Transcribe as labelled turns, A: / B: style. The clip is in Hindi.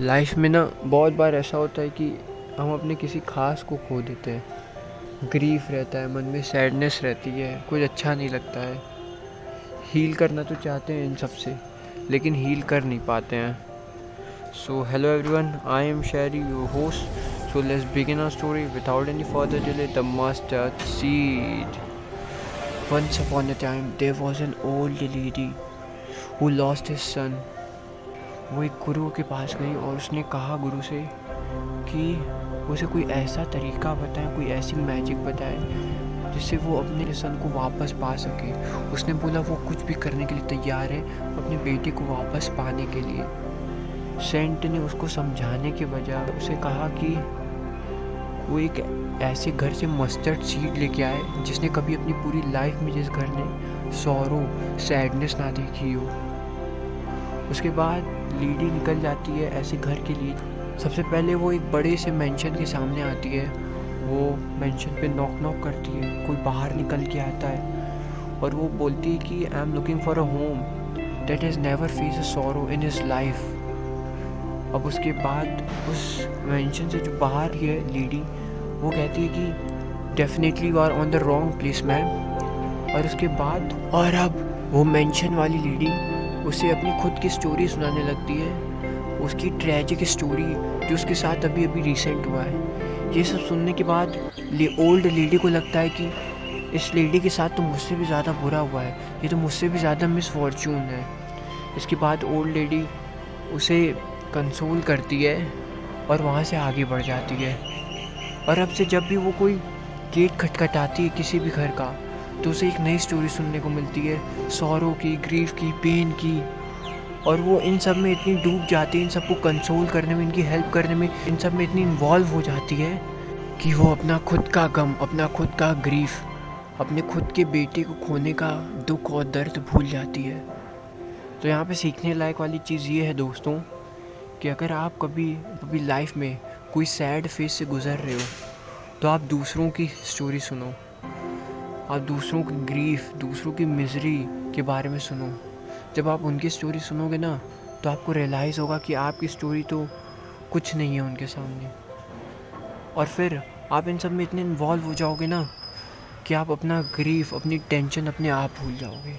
A: लाइफ में ना बहुत बार ऐसा होता है कि हम अपने किसी खास को खो देते हैं। ग्रीफ रहता है, मन में सैडनेस रहती है, कुछ अच्छा नहीं लगता है। हील करना तो चाहते हैं इन सबसे, लेकिन हील कर नहीं पाते हैं। So hello everyone I am Sherry your host so let's begin our story without any further delay the mustard seed Once upon a time, there was an old lady who lost his son वो एक गुरु के पास गई और उसने कहा गुरु से कि उसे कोई ऐसा तरीका बताए, कोई ऐसी मैजिक बताए, जिससे वो अपने सन को वापस पा सके। उसने बोला, वो कुछ भी करने के लिए तैयार है अपने बेटे को वापस पाने के लिए। सेंट ने उसको समझाने के बजाय उसे कहा कि वो एक ऐसे घर से मस्टर्ड सीड लेके आए, जिसने कभी अपनी पूरी लाइफ में जिस घर ने सौरों सैडनेस ना देखी हो। उसके बाद लीडी निकल जाती है ऐसे घर के लिए। सबसे पहले वो एक बड़े से मेंशन के सामने आती है। वो मेंशन पे नॉक नॉक करती है, कोई बाहर निकल के आता है। और वो बोलती है कि I am looking for a home that is never face a sorrow in his life अब उसके बाद उस मेंशन से जो बाहर ही है लेडी, वो कहती है कि definitely you are on the wrong place ma'am और उसके बाद और अब वो मेंशन वाली लेडी उसे अपनी खुद की स्टोरी सुनाने लगती है। उसकी ट्रेजिक स्टोरी जो उसके साथ अभी अभी रिसेंट हुआ है। ये सब सुनने के बाद ले ओल्ड लेडी को लगता है कि इस लेडी के साथ तो मुझसे भी ज़्यादा बुरा हुआ है। ये तो मुझसे भी ज़्यादा मिस फॉर्चून है। इसके बाद ओल्ड लेडी उसे कंसोल करती है और वहाँ से आगे बढ़ जाती है। और अब से जब भी वो कोई गेट खटखटाती है किसी भी घर का तो उसे एक नई स्टोरी सुनने को मिलती है सौरों की ग्रीफ की पेन की। और वो इन सब में इतनी डूब जाती है, इन सबको कंसोल करने में, इनकी हेल्प करने में, इन सब में इतनी इन्वॉल्व हो जाती है कि वो अपना खुद का गम, अपना खुद का ग्रीफ अपने खुद के बेटे को खोने का दुख और दर्द भूल जाती है। तो यहाँ पे सीखने लायक वाली चीज़ ये है दोस्तों कि अगर आप कभी कभी लाइफ में कोई सैड फ़ेज़ से गुज़र रहे हो तो आप दूसरों की स्टोरी सुनो। आप दूसरों की ग्रीफ दूसरों की मिजरी के बारे में सुनो। जब आप उनकी स्टोरी सुनोगे ना तो आपको रियलाइज़ होगा कि आपकी स्टोरी तो कुछ नहीं है उनके सामने। और फिर आप इन सब में इतने इन्वॉल्व हो जाओगे ना, कि आप अपना ग्रीफ अपनी टेंशन अपने आप भूल जाओगे।